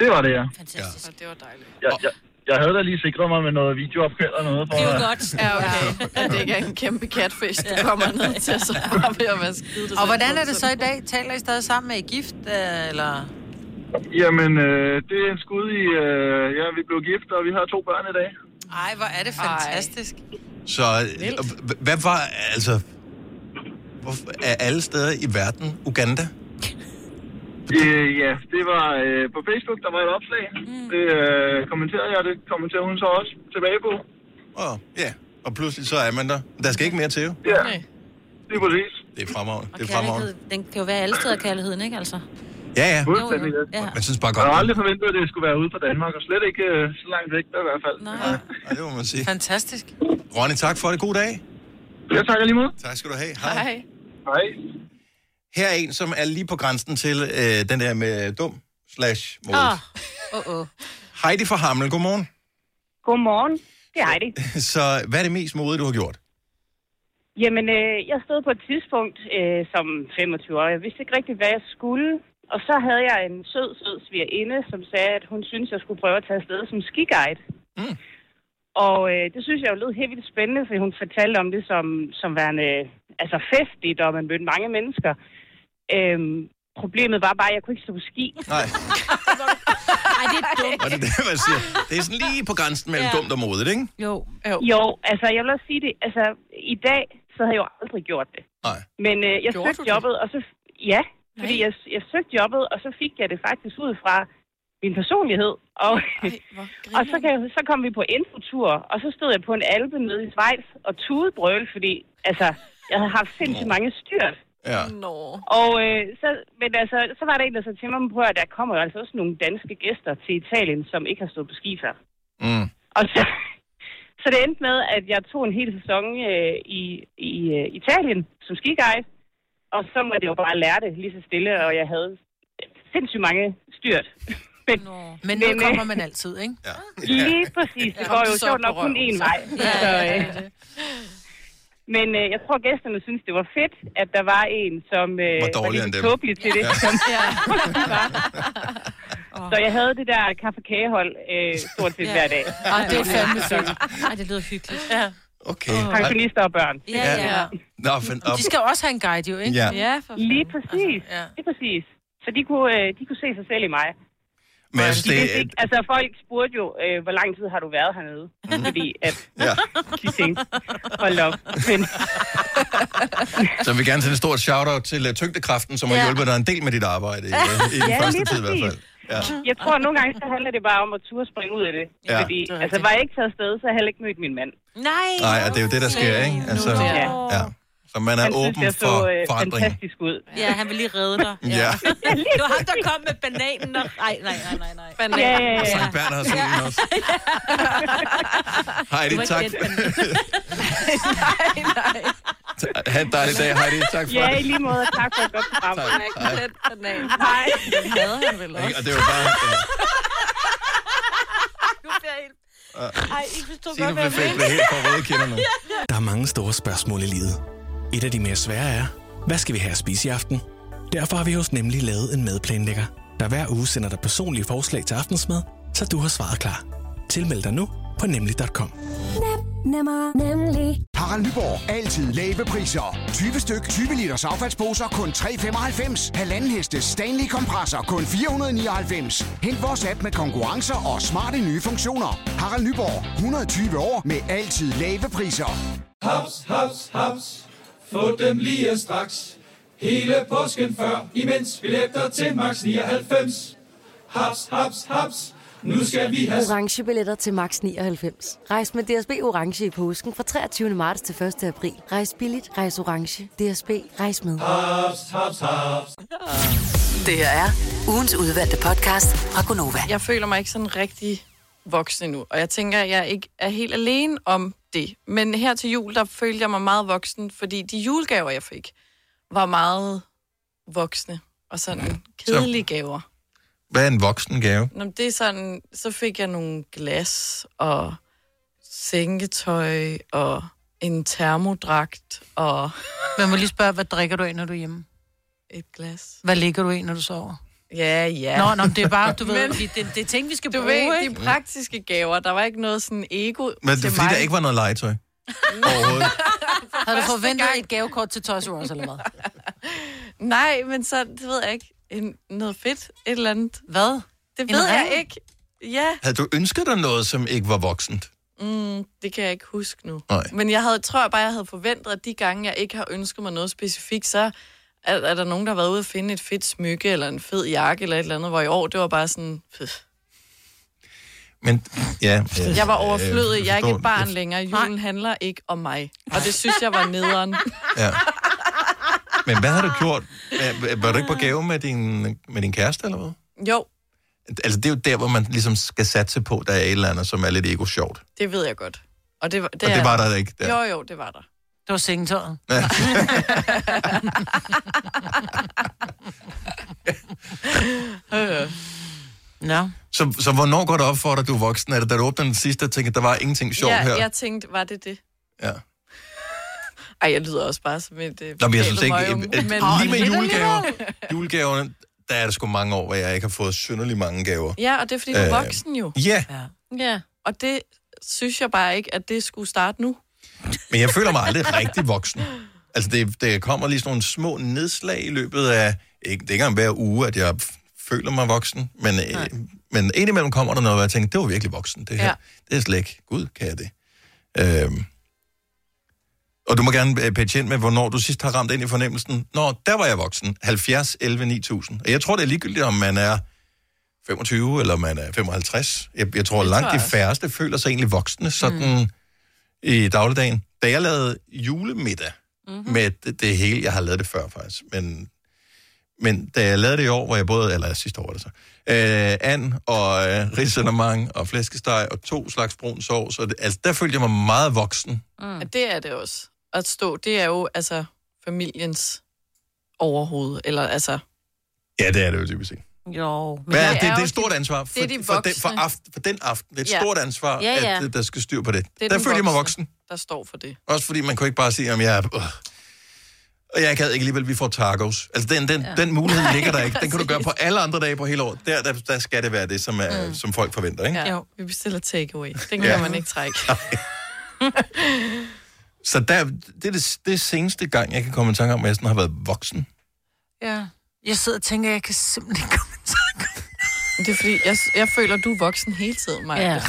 [SPEAKER 16] Det var det, ja.
[SPEAKER 2] Fantastisk.
[SPEAKER 5] Ja. Det var dejligt.
[SPEAKER 16] Jeg, jeg, jeg havde da lige sikret mig med noget videoopkald og noget. For,
[SPEAKER 5] Det er jo godt. Ja, okay. At det ikke er en kæmpe catfish, du kommer ned til, så bare ved at være skide.
[SPEAKER 6] Og hvordan er det så i dag? Taler I stadig sammen? Er I gift, øh, eller?
[SPEAKER 16] Jamen, øh, det er en skud i... Øh, ja, vi blev gift, og vi har to børn i dag.
[SPEAKER 6] Ej, hvor er det fantastisk.
[SPEAKER 1] Så øh, h- hvad var, altså... Hvorfor, er alle steder i verden Uganda?
[SPEAKER 16] Øh, ja, det var øh, på Facebook, der var et opslag. Mm. Det øh, kommenterede jeg, det kommenterede hun så også tilbage på.
[SPEAKER 1] Åh, ja. Og pludselig så er man der. Der skal ikke mere til, jo.
[SPEAKER 16] Ja, det er præcis.
[SPEAKER 1] Det er fremragende.
[SPEAKER 2] Og
[SPEAKER 1] Det er fremragende.
[SPEAKER 2] den kan jo være alle steder kærligheden, ikke altså?
[SPEAKER 1] Ja, ja.
[SPEAKER 16] Fuldstændig, ja.
[SPEAKER 2] Ja.
[SPEAKER 1] Man synes bare
[SPEAKER 16] Jeg
[SPEAKER 1] godt...
[SPEAKER 16] har aldrig forventet, at det skulle være ude på Danmark, og slet ikke øh, så langt væk der i hvert fald.
[SPEAKER 2] Nej.
[SPEAKER 1] Ja, det må man sige.
[SPEAKER 6] Fantastisk.
[SPEAKER 1] Ronny, tak for det. God dag.
[SPEAKER 16] Ja, tak lige måde.
[SPEAKER 1] Tak skal du have. Hej.
[SPEAKER 5] Hej.
[SPEAKER 16] Hej.
[SPEAKER 1] Her er en, som er lige på grænsen til øh, den der med dum slash mod.
[SPEAKER 2] Åh, oh, oh.
[SPEAKER 1] Heidi fra Hamel, godmorgen.
[SPEAKER 8] Godmorgen. Det er Heidi.
[SPEAKER 1] Så hvad er det mest modige, du har gjort?
[SPEAKER 8] Jamen, øh, jeg stod på et tidspunkt øh, som 25 år. Jeg vidste ikke rigtigt, hvad jeg skulle. Og så havde jeg en sød, sød svigerinde, som sagde, at hun synes jeg skulle prøve at tage afsted som skiguide.
[SPEAKER 1] Mm.
[SPEAKER 8] Og øh, det synes jeg jo lød helt vildt spændende, for hun fortalte om det som, som værende altså festligt, og man mødte mange mennesker. Øhm, problemet var bare, at jeg kunne ikke stå på ski.
[SPEAKER 1] Nej.
[SPEAKER 2] Ej, det er dumt.
[SPEAKER 1] Og det er det, man siger. Det er sådan lige på grænsen mellem
[SPEAKER 8] Ja.
[SPEAKER 1] dumt og modigt, ikke?
[SPEAKER 2] Jo.
[SPEAKER 8] Jo. jo, altså jeg vil også sige det, altså i dag, så havde jeg jo aldrig gjort det.
[SPEAKER 1] Nej.
[SPEAKER 8] Men øh, jeg
[SPEAKER 5] Gjorde
[SPEAKER 8] søgte
[SPEAKER 5] du det?
[SPEAKER 8] jobbet, og så, ja, fordi jeg, jeg søgte jobbet, og så fik jeg det faktisk ud fra min personlighed. Og, og så, kan, så kom vi på infotur, og så stod jeg på en alpe nede i Schweiz og tudebrøl, fordi altså, jeg havde haft sindssygt mange styrt.
[SPEAKER 1] Ja.
[SPEAKER 5] Nå.
[SPEAKER 8] Og øh, så, men altså, så var der en, der sagde til mig, på, at der kommer jo altså også nogle danske gæster til Italien, som ikke har stået på ski før.
[SPEAKER 1] Mm.
[SPEAKER 8] Og så, så det endte med, at jeg tog en hel sæson øh, i, i øh, Italien som skiguide. Og så måtte jeg jo bare lære det lige så stille, og jeg havde sindssygt mange styrt. Men,
[SPEAKER 6] Men nu
[SPEAKER 8] øh,
[SPEAKER 6] kommer man altid, ikke?
[SPEAKER 1] Ja.
[SPEAKER 8] Lige præcis. Det
[SPEAKER 6] Ja.
[SPEAKER 8] går jo sjovt nok kun én vej.
[SPEAKER 6] Ja,
[SPEAKER 8] Så,
[SPEAKER 6] ja,
[SPEAKER 8] øh,
[SPEAKER 6] det er
[SPEAKER 8] men øh, jeg tror, gæsterne synes, det var fedt, at der var en, som øh,
[SPEAKER 1] Var
[SPEAKER 8] lidt
[SPEAKER 1] dem.
[SPEAKER 8] tåbelig til det.
[SPEAKER 1] Ja.
[SPEAKER 8] Som, Så jeg havde det der kaffe-kagehold øh, stort set hver dag.
[SPEAKER 2] Ej, det er fandme fedt. Ej, det lyder hyggeligt.
[SPEAKER 6] Ja.
[SPEAKER 1] Okay.
[SPEAKER 8] Pensionister og børn.
[SPEAKER 2] Ja, ja.
[SPEAKER 1] Nå, men, op.
[SPEAKER 6] De skal også have en guide, jo, ikke?
[SPEAKER 1] Ja.
[SPEAKER 8] Ja, Lige præcis.
[SPEAKER 6] Altså, ja.
[SPEAKER 8] Lige præcis. Så de kunne, øh, de kunne se sig selv i mig.
[SPEAKER 1] Men
[SPEAKER 8] De
[SPEAKER 1] det er...
[SPEAKER 8] ikke, altså folk spurgte jo, øh, hvor lang tid har du været hernede?
[SPEAKER 1] Mhm.
[SPEAKER 8] Fordi at
[SPEAKER 1] Ja.
[SPEAKER 8] de tænkte, hold op. Men,
[SPEAKER 1] Så vil gerne sende et stort shout-out til uh, tyngdekraften, som har
[SPEAKER 8] Ja.
[SPEAKER 1] hjulpet dig en del med dit arbejde i, uh, i den
[SPEAKER 8] Ja,
[SPEAKER 1] første tid i hvert fald. Ja.
[SPEAKER 8] jeg tror, at nogle gange så handler det bare om at turde springe ud af det.
[SPEAKER 1] Ja.
[SPEAKER 8] Fordi,
[SPEAKER 1] Det
[SPEAKER 8] altså, var jeg ikke taget afsted, så havde jeg heller ikke mødt min mand.
[SPEAKER 2] Nej.
[SPEAKER 1] Nej, og det er jo det, der sker, ikke? Altså,
[SPEAKER 8] Ja.
[SPEAKER 1] ja. Så man er
[SPEAKER 8] Han synes,
[SPEAKER 1] åben
[SPEAKER 8] jeg
[SPEAKER 1] for
[SPEAKER 8] så, øh,
[SPEAKER 1] forandring.
[SPEAKER 8] fantastisk ud.
[SPEAKER 2] Ja, han vil lige redde dig.
[SPEAKER 1] Ja.
[SPEAKER 2] Det var ham, der kom med bananen og... Ej, nej, nej, nej, nej.
[SPEAKER 5] Bananen.
[SPEAKER 8] Ja, ja, ja.
[SPEAKER 1] Sankt Bernhard solen også. Heidi, tak.
[SPEAKER 2] ikke gætte
[SPEAKER 1] Ha' en dejlig dag, Heidi. Tak for
[SPEAKER 8] Ja,
[SPEAKER 1] det.
[SPEAKER 8] i lige måde, og tak for et godt program.
[SPEAKER 1] Tak. Hej.
[SPEAKER 8] Hej.
[SPEAKER 5] Den havde han vel også.
[SPEAKER 1] Og det jo bare...
[SPEAKER 2] Nu bliver jeg helt... Ej, I
[SPEAKER 1] Signe
[SPEAKER 2] godt, hvad jeg mener.
[SPEAKER 1] helt for røde kinder nu.
[SPEAKER 17] Der er mange store spørgsmål i livet. Et af de mere svære er, hvad skal vi have at spise i aften? Derfor har vi hos Nemlig lavet en madplanlægger, der hver uge sender dig personlige forslag til aftensmad, så du har svaret klar. Tilmeld dig nu på nemlig.com.
[SPEAKER 12] Nemmer, nemlig.
[SPEAKER 18] Harald Nyborg. Altid lave priser. 20 styk, 20 liters affaldsposer kun 3,95. Halvanden heste Stanley kompresser kun 499. Hent vores app med konkurrencer og smarte nye funktioner. Harald Nyborg. 120 år med altid lave priser.
[SPEAKER 19] Haps, haps, haps. Få dem lige straks. Hele påsken før, imens billetter til max 99. Haps, haps, haps. Nu skal vi have...
[SPEAKER 12] Orange billetter til max 99. Rejs med DSB Orange i påsken fra 23. marts til 1. april. Rejs billigt, rejs orange. DSB, rejs med.
[SPEAKER 19] Haps, haps, haps.
[SPEAKER 3] Det her er ugens udvalgte podcast fra Gonova.
[SPEAKER 5] Jeg føler mig ikke sådan rigtig voksen endnu, og jeg tænker, at jeg ikke er helt alene om det. Men her til jul, der følte jeg mig meget voksen, fordi de julegaver, jeg fik, var meget voksne og sådan kedelige gaver.
[SPEAKER 1] Hvad er en voksen gave?
[SPEAKER 5] Nå, men det er sådan, så fik jeg nogle glas og sengetøj og en termodragt og...
[SPEAKER 6] Men må lige spørge, hvad drikker du af, når du er hjemme?
[SPEAKER 5] Et glas.
[SPEAKER 6] Hvad ligger du i, når du sover?
[SPEAKER 5] Ja, ja.
[SPEAKER 6] Nå, nå, det er bare, du ved,
[SPEAKER 5] Men-
[SPEAKER 6] det, det, det er ting, vi skal
[SPEAKER 5] Du
[SPEAKER 6] bruge,
[SPEAKER 5] ved,
[SPEAKER 6] ikke?
[SPEAKER 5] de praktiske gaver, der var ikke noget sådan ego
[SPEAKER 1] Men det
[SPEAKER 5] til
[SPEAKER 1] er fordi,
[SPEAKER 5] mig.
[SPEAKER 1] der ikke var noget legetøj. Overhovedet.
[SPEAKER 6] Havde du forventet et gavekort til Toys R Us, eller hvad?
[SPEAKER 5] Nej, men så, det ved jeg ikke. En, noget fedt, et eller andet.
[SPEAKER 6] Hvad?
[SPEAKER 5] Det
[SPEAKER 6] En
[SPEAKER 5] ved jeg
[SPEAKER 6] ring?
[SPEAKER 5] ikke. Ja,
[SPEAKER 1] Havde du ønsket dig noget, som ikke var voksent?
[SPEAKER 5] mm, det kan jeg ikke huske nu.
[SPEAKER 1] Nej.
[SPEAKER 5] Men jeg havde, tror jeg bare, jeg havde forventet, at de gange, jeg ikke har ønsket mig noget specifikt, så er, er der nogen, der har været ude at finde et fedt smykke, eller en fed jakke, eller et eller andet, hvor i år, det var bare sådan... Pff.
[SPEAKER 1] Men, ja.
[SPEAKER 5] Jeg var overflødig, jeg er ikke et barn
[SPEAKER 1] Jeg-
[SPEAKER 5] længere. Julen handler ikke om mig. Og det synes jeg var nederen.
[SPEAKER 1] Ja. Men hvad har du gjort? Var- du ikke på gave med din, med din kæreste, eller hvad?
[SPEAKER 5] Jo,
[SPEAKER 1] Altså, det er jo der, hvor man ligesom skal satse på, der er et eller andet, som er lidt ego-sjovt.
[SPEAKER 5] det ved jeg godt. Og det, var- det,
[SPEAKER 1] Og det
[SPEAKER 5] er-
[SPEAKER 1] var der ikke der.
[SPEAKER 5] Jo, jo, det var der.
[SPEAKER 6] Det var sengetøjet.
[SPEAKER 1] Ja.
[SPEAKER 6] Ja.
[SPEAKER 1] Så, så hvornår går det op for dig, at du er voksen? Er det, da du åbner den sidste og tænker, der var ingenting sjovt
[SPEAKER 5] ja,
[SPEAKER 1] her?
[SPEAKER 5] jeg tænkte, var det det?
[SPEAKER 1] Ja.
[SPEAKER 5] Ej, jeg lyder også bare som et... Uh,
[SPEAKER 1] Nå, men jeg synes ikke, øh, øh, lige med julegaver, julegaverne, der er det sgu mange år, hvor jeg ikke har fået synderlig mange gaver.
[SPEAKER 5] Ja, og det er fordi, du er
[SPEAKER 1] Øh,
[SPEAKER 5] voksen jo.
[SPEAKER 1] Ja,
[SPEAKER 5] Ja. Og det synes jeg bare ikke, at det skulle starte nu.
[SPEAKER 1] Men jeg føler mig aldrig rigtig voksen. Altså, det, det kommer lige sådan nogle små nedslag i løbet af, ikke, det er ikke engang hver uge, at jeg føler mig voksen, men, øh, men indimellem kommer der noget, hvor jeg tænker, det var virkelig voksen, det her.
[SPEAKER 5] Ja.
[SPEAKER 1] Det er slet ikke. Gud, kan jeg det? Øhm. Og du må gerne øh, pitche ind med, hvornår du sidst har ramt ind i fornemmelsen. Nå, der var jeg voksen. 70, 11, 9000. Og jeg tror, det er ligegyldigt, om man er 25 eller man er 55. Jeg, jeg tror,
[SPEAKER 5] Det
[SPEAKER 1] langt
[SPEAKER 5] tror
[SPEAKER 1] de
[SPEAKER 5] jeg
[SPEAKER 1] færreste føler sig egentlig voksne sådan mm. I dagligdagen. Da jeg lavede julemiddag mm-hmm. med det, det hele, jeg har lavet det før faktisk, men, men da jeg lavede det i år, hvor jeg både, eller sidste år var det så, øh, and og øh, risalemang og flæskesteg og to slags brun sovs, og det, altså der følte jeg mig meget voksen.
[SPEAKER 5] Mm. Det er det også. At stå, det er jo altså familiens overhoved. Eller altså...
[SPEAKER 1] Ja, det er det jo typisk.
[SPEAKER 6] Jo.
[SPEAKER 1] Men Hvad er, det, det,
[SPEAKER 5] er
[SPEAKER 1] det er
[SPEAKER 5] jo
[SPEAKER 1] et stort ansvar for,
[SPEAKER 5] det er de
[SPEAKER 1] for, den, for, aften, for den aften. Det er et
[SPEAKER 5] Ja.
[SPEAKER 1] stort ansvar,
[SPEAKER 5] Ja, ja.
[SPEAKER 1] at øh, der skal styr på det.
[SPEAKER 5] Det er
[SPEAKER 1] der følte jeg mig voksen.
[SPEAKER 5] Der står for det.
[SPEAKER 1] Også fordi man kunne ikke bare sige, om jeg er... Øh. Og jeg gad ikke alligevel, at vi får tacos. Altså, den, den, ja. den mulighed ligger der ikke. Den kan du gøre på alle andre dage på hele året. Der, der, der skal det være det, som, er, mm. som folk forventer, ikke?
[SPEAKER 5] Ja, vi bestiller takeaway. Den
[SPEAKER 1] Ja.
[SPEAKER 5] kan man ikke trække.
[SPEAKER 1] Så der, det er det, det seneste gang, jeg kan komme i tanke om, at jeg sådan har været voksen.
[SPEAKER 6] Ja. Jeg sidder og tænker, jeg kan simpelthen ikke
[SPEAKER 5] Det er fordi, jeg, jeg føler, du er voksen hele tiden, Maja.
[SPEAKER 2] Ja.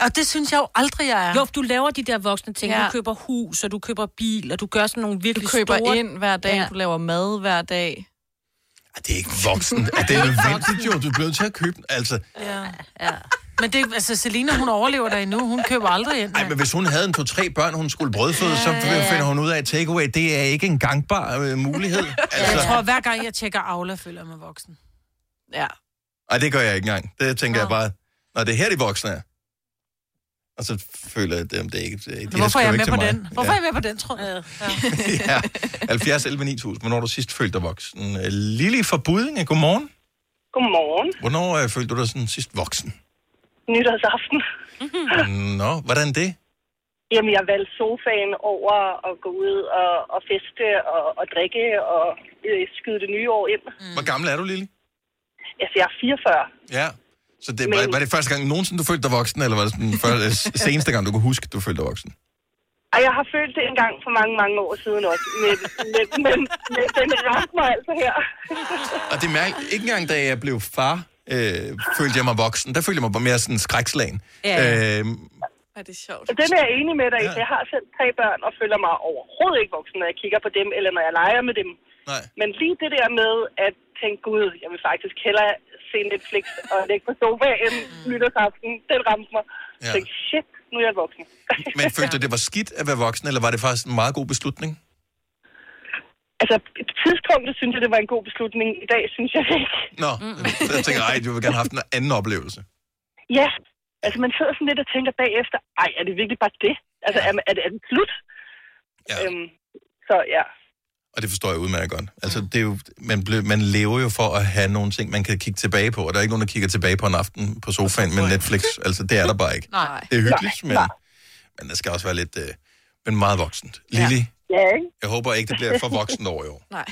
[SPEAKER 6] Og det synes jeg jo aldrig, jeg er.
[SPEAKER 2] Jo, du laver de der voksne ting.
[SPEAKER 5] Ja.
[SPEAKER 2] Ja. Du køber hus, og du køber bil, og du gør sådan nogle
[SPEAKER 5] Du
[SPEAKER 2] virkelig
[SPEAKER 5] køber
[SPEAKER 2] store...
[SPEAKER 5] ind hver dag,
[SPEAKER 2] Ja.
[SPEAKER 5] du laver mad hver dag.
[SPEAKER 1] Det er ikke voksen. Er det nødvendigt, jo? Du er blevet til at købe den. Altså,
[SPEAKER 6] Ja. ja. Men det, altså, Selina, hun overlever der endnu. Hun køber aldrig ind.
[SPEAKER 1] ej, men hvis hun havde en to-tre børn, hun skulle brødføde, så finder hun ud af, at takeaway, det er ikke en gangbar øh, mulighed.
[SPEAKER 6] Altså... Jeg tror, hver gang jeg tjekker Aula, føler jeg mig voksen.
[SPEAKER 5] Ja.
[SPEAKER 1] Ej, det gør jeg ikke engang. Det tænker jeg bare, når det er her, de voksne er. Og så føler jeg, at det, det er ikke... De her
[SPEAKER 6] Hvorfor er jeg
[SPEAKER 1] ikke
[SPEAKER 6] med på
[SPEAKER 1] mig.
[SPEAKER 6] den? Hvorfor er jeg med på den, tror jeg? Ja.
[SPEAKER 1] ja. 70 11 9000. Hvornår du sidst følt dig voksen? Øh, Lili fra Budinge, godmorgen.
[SPEAKER 15] Godmorgen.
[SPEAKER 1] Hvornår øh, følte du dig sådan sidst voksen?
[SPEAKER 15] Nytårsaften.
[SPEAKER 1] Nå, hvordan det?
[SPEAKER 15] Jamen, jeg valgte sofaen over at gå ud og, og feste og, og drikke og øh, skyde det nye år ind.
[SPEAKER 1] Hvor gammel er du, Lili?
[SPEAKER 15] Altså, jeg er 44.
[SPEAKER 1] Ja. Så det, var, var det første gang nogensinde, du følte dig voksen, eller var det sådan, før, øh, seneste gang, du kunne huske, du følte dig voksen?
[SPEAKER 15] Og jeg har følt det en gang for mange, mange år siden også. Men, men, men, men den ramte mig altså her.
[SPEAKER 1] Og det mærke, ikke engang da jeg blev far, øh, følte jeg mig voksen. Der følte jeg mig bare mere sådan skrækslagen.
[SPEAKER 15] Ja.
[SPEAKER 1] Øh,
[SPEAKER 5] Er det sjovt?
[SPEAKER 15] Og den er jeg enig med dig i. Ja. Jeg har selv tre børn og føler mig overhovedet ikke voksen, når jeg kigger på dem, eller når jeg leger med dem.
[SPEAKER 1] Nej.
[SPEAKER 15] Men lige det der med at tænke, gud, jeg vil faktisk hellere se Netflix og lægge på sofaen nytårsaften, den ramte mig.
[SPEAKER 1] Ja.
[SPEAKER 15] Ja. Tænkte, shit, nu er jeg voksen.
[SPEAKER 1] men følte du, det var skidt at være voksen, eller var det faktisk en meget god beslutning?
[SPEAKER 15] Altså, på tidspunktet synes jeg, det var en god beslutning. I dag synes jeg ikke.
[SPEAKER 1] Nå, så jeg tænker, ej, du vil gerne have haft en anden oplevelse.
[SPEAKER 15] Ja, altså man sidder sådan lidt og tænker bagefter, ej, er det virkelig bare det? Altså, er, er, det, er det slut?
[SPEAKER 1] Ja.
[SPEAKER 15] Øhm, så ja.
[SPEAKER 1] Og det forstår jeg udmærket godt. Altså, det er jo, man, ble, man lever jo for at have nogle ting, man kan kigge tilbage på. Og der er ikke nogen, der kigger tilbage på en aften på sofaen med Netflix. Altså, det er der bare ikke.
[SPEAKER 6] Nej.
[SPEAKER 1] Det er hyggeligt,
[SPEAKER 15] Nej,
[SPEAKER 1] men,
[SPEAKER 15] nej.
[SPEAKER 1] men det skal også være lidt... Øh, men meget voksent. Lili,
[SPEAKER 15] Ja, ikke?
[SPEAKER 1] jeg håber ikke, det bliver for voksent over i år.
[SPEAKER 15] Nej.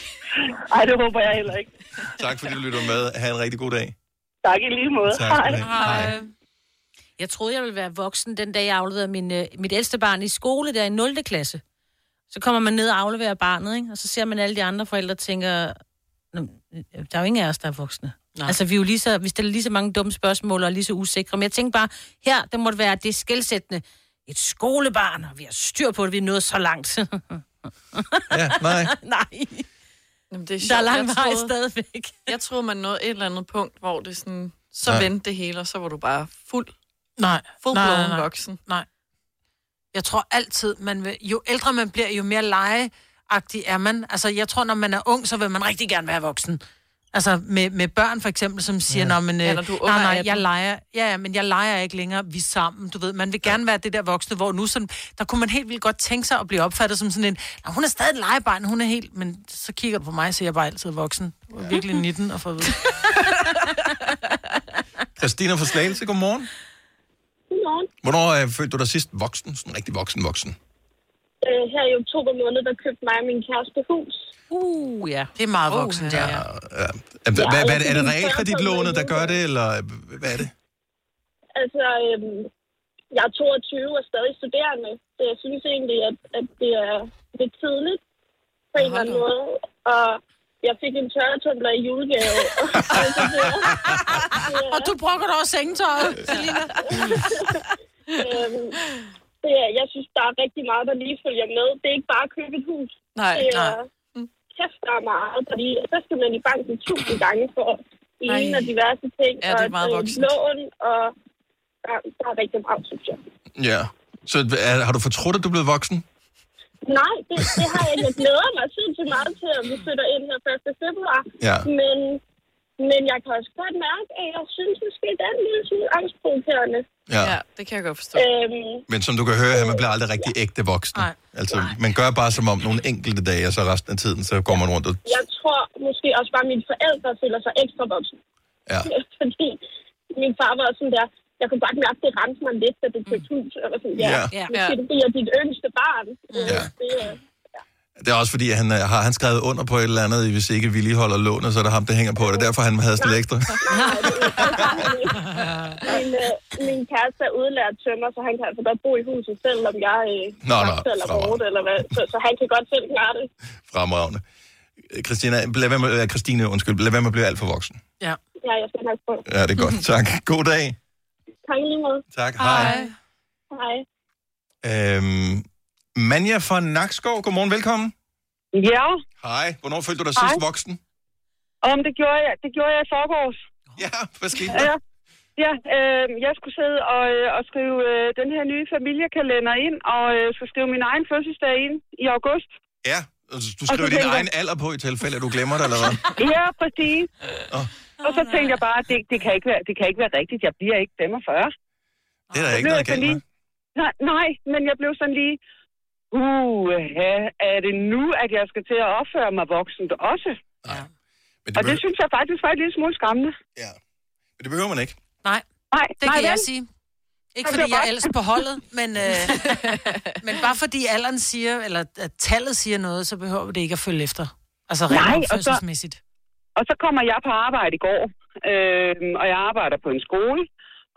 [SPEAKER 15] Ej, det håber jeg heller ikke.
[SPEAKER 1] Tak fordi du lytter med. Ha' en rigtig god dag.
[SPEAKER 15] Tak i lige måde.
[SPEAKER 1] Tak du have. Hej.
[SPEAKER 2] Jeg troede, jeg ville være voksen den dag, jeg afleverede min, øh, mit ældste barn i skole, der i 0. klasse. Så kommer man ned og afleverer barnet, ikke? og så ser man alle de andre forældre og tænker, "Nå, øh, der er jo ingen af os, der er voksne. Nej. Altså, vi, er jo lige så, vi stiller lige så mange dumme spørgsmål og er lige så usikre. Men jeg tænker bare, her, det må det være, det skældsættende. Et skolebarn, og vi har styr på det, vi er nået så langt.
[SPEAKER 1] ja, nej.
[SPEAKER 2] nej.
[SPEAKER 5] Jamen, det er
[SPEAKER 2] Der er
[SPEAKER 5] sjovt.
[SPEAKER 2] lang
[SPEAKER 5] Jeg
[SPEAKER 2] vej stadigvæk.
[SPEAKER 5] Jeg troede, man nåede et eller andet punkt, hvor det sådan, så
[SPEAKER 6] Nej.
[SPEAKER 5] vendte det hele, og så var du bare fuld,
[SPEAKER 6] Nej.
[SPEAKER 5] full
[SPEAKER 6] nej, nej, nej.
[SPEAKER 5] voksen.
[SPEAKER 6] Nej. Jeg tror altid, man vil, jo ældre man bliver, jo mere legeagtig er man. Altså, jeg tror, når man er ung, så vil man rigtig gerne være voksen. Altså, med, med børn for eksempel, som siger,
[SPEAKER 5] Ja.
[SPEAKER 6] ja. men,
[SPEAKER 5] Ja,
[SPEAKER 6] øh,
[SPEAKER 5] når du
[SPEAKER 6] nej, nej,
[SPEAKER 5] 18.
[SPEAKER 6] jeg leger, ja, ja, men jeg leger ikke længere, vi er sammen, du ved. Man vil gerne være det der voksne, hvor nu sådan, der kunne man helt vildt godt tænke sig at blive opfattet som sådan en, "Nå, hun er stadig et legebarn, hun er helt, men så kigger du på mig, så er jeg bare altid voksen. Er virkelig 19 og for at vide.
[SPEAKER 1] Christina fra Slagelse, godmorgen.
[SPEAKER 20] Godmorgen.
[SPEAKER 1] Hvornår øh, følte du dig sidst voksen? Sådan rigtig voksen voksen.
[SPEAKER 20] Øh, her i oktober måned, der købte mig og min kæreste hus.
[SPEAKER 2] Uh, ja.
[SPEAKER 6] Det er meget voksen, uh, ja.
[SPEAKER 1] Ja. Er, er, hvad, hvad, er, det, er det realkreditlånet, der gør det, eller hvad er det?
[SPEAKER 20] Altså, øhm, jeg er 22 og stadig studerende, så jeg synes egentlig, at, at det er lidt tidligt på en eller anden måde. Og jeg fik en tørretumbler i julegave.
[SPEAKER 6] Og du brokker dig over sengetøjet, Selina.
[SPEAKER 20] øhm, det er, jeg synes, der er rigtig meget, der lige følger med. Det er ikke bare at købe et hus.
[SPEAKER 5] Nej,
[SPEAKER 20] det er,
[SPEAKER 5] nej.
[SPEAKER 20] kæft, der er meget, fordi så skal man i banken tusind gange for en og diverse ting.
[SPEAKER 5] Ja, det er
[SPEAKER 20] og
[SPEAKER 5] meget
[SPEAKER 20] et,
[SPEAKER 5] voksent.
[SPEAKER 20] Lån, og der, der er rigtig meget, synes jeg.
[SPEAKER 1] Ja. Så er, har du fortrudt, at du er blevet voksen?
[SPEAKER 20] Nej, det, det har jeg ikke. Jeg glæder mig sindssygt meget til, at vi flytter ind her 1. februar.
[SPEAKER 1] Ja.
[SPEAKER 20] Men, men jeg kan også godt mærke, at jeg synes, måske det er en lille smule angstprovokerende.
[SPEAKER 1] Ja.
[SPEAKER 5] ja, det kan jeg godt forstå.
[SPEAKER 20] Øhm,
[SPEAKER 1] Men som du kan høre, man bliver aldrig rigtig ægte voksen.
[SPEAKER 6] Nej.
[SPEAKER 1] Altså, man gør bare som om nogle enkelte dage, og så resten af tiden, så går man rundt og...
[SPEAKER 20] jeg tror måske også bare, at mine forældre føler sig ekstra voksne.
[SPEAKER 1] Ja.
[SPEAKER 20] Fordi min far var sådan der, jeg kunne godt mærke, at det ramte mig lidt, da det købte hus. Jeg var sådan, ja,
[SPEAKER 1] Ja.
[SPEAKER 20] ja. måske det bliver dit yngste barn.
[SPEAKER 1] Ja.
[SPEAKER 20] Det, er-
[SPEAKER 1] Det er også fordi, han øh, har han skrevet under på et eller andet, hvis ikke vi lige holder lånet, så er det ham, der hænger på det. Derfor han havde lidt ekstra.
[SPEAKER 20] min, øh, min kæreste er udlært tømmer, så han kan altså godt bo i huset, selvom jeg øh,
[SPEAKER 1] Nå, nå,
[SPEAKER 20] eller bort, eller hvad. Så, så han kan godt selv klare det.
[SPEAKER 1] Fremragende. Øh, Christina, lad være med, øh, Christine, undskyld, lad være med at blive alt for voksen.
[SPEAKER 6] Ja.
[SPEAKER 20] Ja, jeg skal nok på.
[SPEAKER 1] Ja, det er godt. Tak. God dag.
[SPEAKER 20] Tak i lige måde.
[SPEAKER 1] Tak. Hej.
[SPEAKER 20] Hej.
[SPEAKER 1] Øhm, Manja fra Nakskov, godmorgen, velkommen.
[SPEAKER 9] Ja,
[SPEAKER 1] Hej. Hvornår følte du dig sidst
[SPEAKER 9] Hej.
[SPEAKER 1] voksen?
[SPEAKER 9] om det gjorde jeg, det gjorde jeg i forgårs.
[SPEAKER 1] Ja, hvad skete der?
[SPEAKER 9] Ja, ja øh, jeg skulle sidde og, øh, og skrive øh, den her nye familiekalender ind, og øh, skulle skrive min egen fødselsdag ind i august.
[SPEAKER 1] Ja, altså, du skriver din egen alder på i tilfælde, at du glemmer det, eller hvad?
[SPEAKER 9] Ja, præcis. Og så tænkte jeg bare, det, det, kan ikke være, det kan ikke være rigtigt, jeg bliver ikke 45.
[SPEAKER 1] Det er der
[SPEAKER 9] Så
[SPEAKER 1] ikke noget
[SPEAKER 9] jeg
[SPEAKER 1] galt
[SPEAKER 9] lige, nej, nej, men jeg blev sådan lige, uh, er det nu, at jeg skal til at opføre mig voksent også?
[SPEAKER 1] Men
[SPEAKER 9] og det synes jeg faktisk var en lille smule skræmmende.
[SPEAKER 1] Men det behøver man ikke.
[SPEAKER 6] Nej,
[SPEAKER 9] Nej,
[SPEAKER 6] det
[SPEAKER 9] nej,
[SPEAKER 6] kan jeg
[SPEAKER 9] vel?
[SPEAKER 6] sige. Ikke
[SPEAKER 9] Det
[SPEAKER 6] fordi jeg er ældst på holdet, men, øh, men bare fordi alderen siger, eller at tallet siger noget, så behøver det ikke at følge efter. Altså
[SPEAKER 9] Nej,
[SPEAKER 6] rent
[SPEAKER 9] og så-. Og så kommer jeg på arbejde i går, øh, og jeg arbejder på en skole.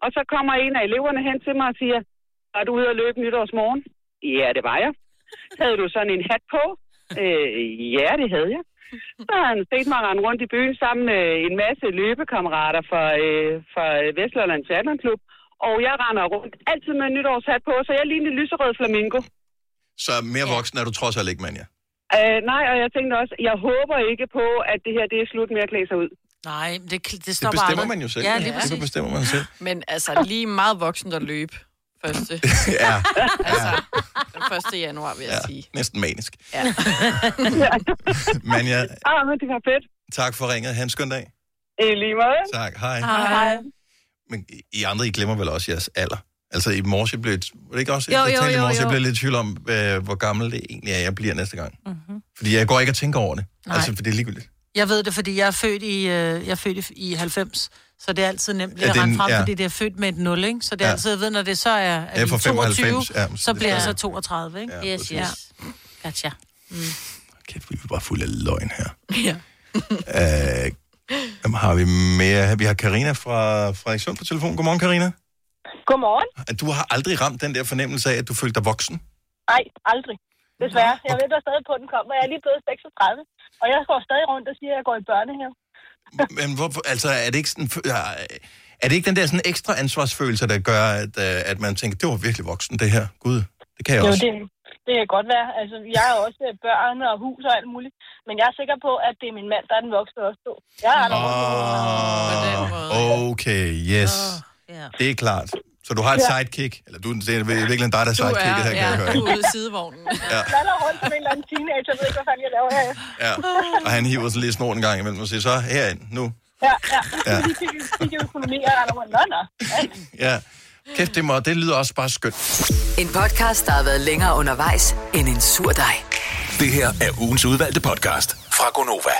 [SPEAKER 9] Og så kommer en af eleverne hen til mig og siger, var du ude at løbe nytårsmorgen? Ja, det var jeg. Havde du sådan en hat på? Øh, ja, det havde jeg. Så har han set mig rende rundt i byen sammen med en masse løbekammerater fra, øh, fra Vestlollands Triathlon Klub. Og jeg render rundt altid med en nytårshat på, så jeg ligner en lyserød flamingo.
[SPEAKER 1] Så mere voksen er du trods alt ikke, Manja.
[SPEAKER 9] Øh, nej, og jeg tænkte også, jeg håber ikke på, at det her det er slut med at klæde sig ud.
[SPEAKER 6] Nej, det, det
[SPEAKER 1] Det
[SPEAKER 6] står bare
[SPEAKER 1] bestemmer
[SPEAKER 6] aldrig.
[SPEAKER 1] man jo selv.
[SPEAKER 6] Ja, lige
[SPEAKER 1] det
[SPEAKER 6] præcis.
[SPEAKER 1] bestemmer man selv.
[SPEAKER 5] Men altså, lige meget voksen at løbe første.
[SPEAKER 1] Ja,
[SPEAKER 5] altså, den 1. januar, vil jeg
[SPEAKER 1] ja.
[SPEAKER 5] sige.
[SPEAKER 1] næsten manisk.
[SPEAKER 5] Ja.
[SPEAKER 1] Manja,
[SPEAKER 9] Ah, men det var fedt.
[SPEAKER 1] tak for ringet. Ha' en skøn dag.
[SPEAKER 9] I lige måde.
[SPEAKER 1] Tak. Hej.
[SPEAKER 9] Hej.
[SPEAKER 1] Men I andre, I glemmer vel også jeres alder. Altså i morges, jeg blev... Var det ikke også?
[SPEAKER 2] Jo,
[SPEAKER 1] jeg
[SPEAKER 2] jo,
[SPEAKER 1] talte i
[SPEAKER 2] jo,
[SPEAKER 1] morges, jeg
[SPEAKER 2] jo.
[SPEAKER 1] blev lidt i tvivl om, øh, hvor gammel det egentlig er, jeg bliver næste gang.
[SPEAKER 2] Mhm.
[SPEAKER 1] Mm-hmm. Fordi jeg går ikke og tænker over det.
[SPEAKER 6] Nej.
[SPEAKER 1] Altså, for det er ligegyldigt.
[SPEAKER 6] Jeg ved det, fordi jeg er født i, øh, jeg er født i, i 90, så det er altid nemt lige
[SPEAKER 1] Ja,
[SPEAKER 6] at
[SPEAKER 1] er en-
[SPEAKER 6] frem,
[SPEAKER 1] ja.
[SPEAKER 6] fordi det er født med et 0, ikke? Så det er
[SPEAKER 1] Ja.
[SPEAKER 6] altid, jeg ved, når det så er, er
[SPEAKER 1] Jeg
[SPEAKER 6] vi 22,
[SPEAKER 1] 95, ja, så
[SPEAKER 6] så
[SPEAKER 1] det
[SPEAKER 6] bliver jeg så 32, ikke?
[SPEAKER 1] Ja,
[SPEAKER 2] Yes, yes. Gotcha. Mm.
[SPEAKER 1] Kæft, vi er bare fuld af løgn her.
[SPEAKER 5] Ja.
[SPEAKER 1] Øh, hvem har vi mere? Vi har Karina fra Frederikssund på telefon. Godmorgen, Karina.
[SPEAKER 21] Godmorgen.
[SPEAKER 1] Du har aldrig ramt den der fornemmelse af, at du følte dig voksen.
[SPEAKER 21] Nej, aldrig. Desværre. Jeg venter stadig på, at den kommer. Jeg er lige blevet 36, og jeg går stadig rundt og siger, at jeg går i børnehave.
[SPEAKER 1] Men hvorfor, altså, er det ikke sådan... Er det ikke den der sådan ekstra ansvarsfølelse, der gør, at, øh, at man tænker, det var virkelig voksen, det her? Gud, det kan jeg
[SPEAKER 21] Jo,
[SPEAKER 1] også.
[SPEAKER 21] det, det kan godt være. Altså, jeg har også øh, børn og hus og alt muligt. Men jeg er sikker på, at det er min mand, der er den voksne også. Så Jeg er der
[SPEAKER 1] Ah, okay, yes. Det er klart. Så du har et
[SPEAKER 21] Ja.
[SPEAKER 1] sidekick. Eller du, det er virkelig dig, der er
[SPEAKER 5] Du er,
[SPEAKER 1] sidekicket her, kan jeg høre.
[SPEAKER 5] ja, du er ude i sidevognen.
[SPEAKER 1] Ja.
[SPEAKER 21] Jeg rundt som en eller anden teenager. Jeg ved ikke, hvad fanden jeg laver her.
[SPEAKER 1] Ja. Og han hiver sig lige snoren en gang imellem og siger, så herind, nu.
[SPEAKER 21] Ja, ja.
[SPEAKER 1] Ja.
[SPEAKER 21] ja. De fik, fik økonomi, og jeg render rundt. Nå, nå. Ja.
[SPEAKER 1] Ja. Kæft, det, må, det lyder også bare skønt.
[SPEAKER 3] En podcast, der har været længere undervejs end en sur dej.
[SPEAKER 4] Det her er ugens udvalgte podcast fra Gonova.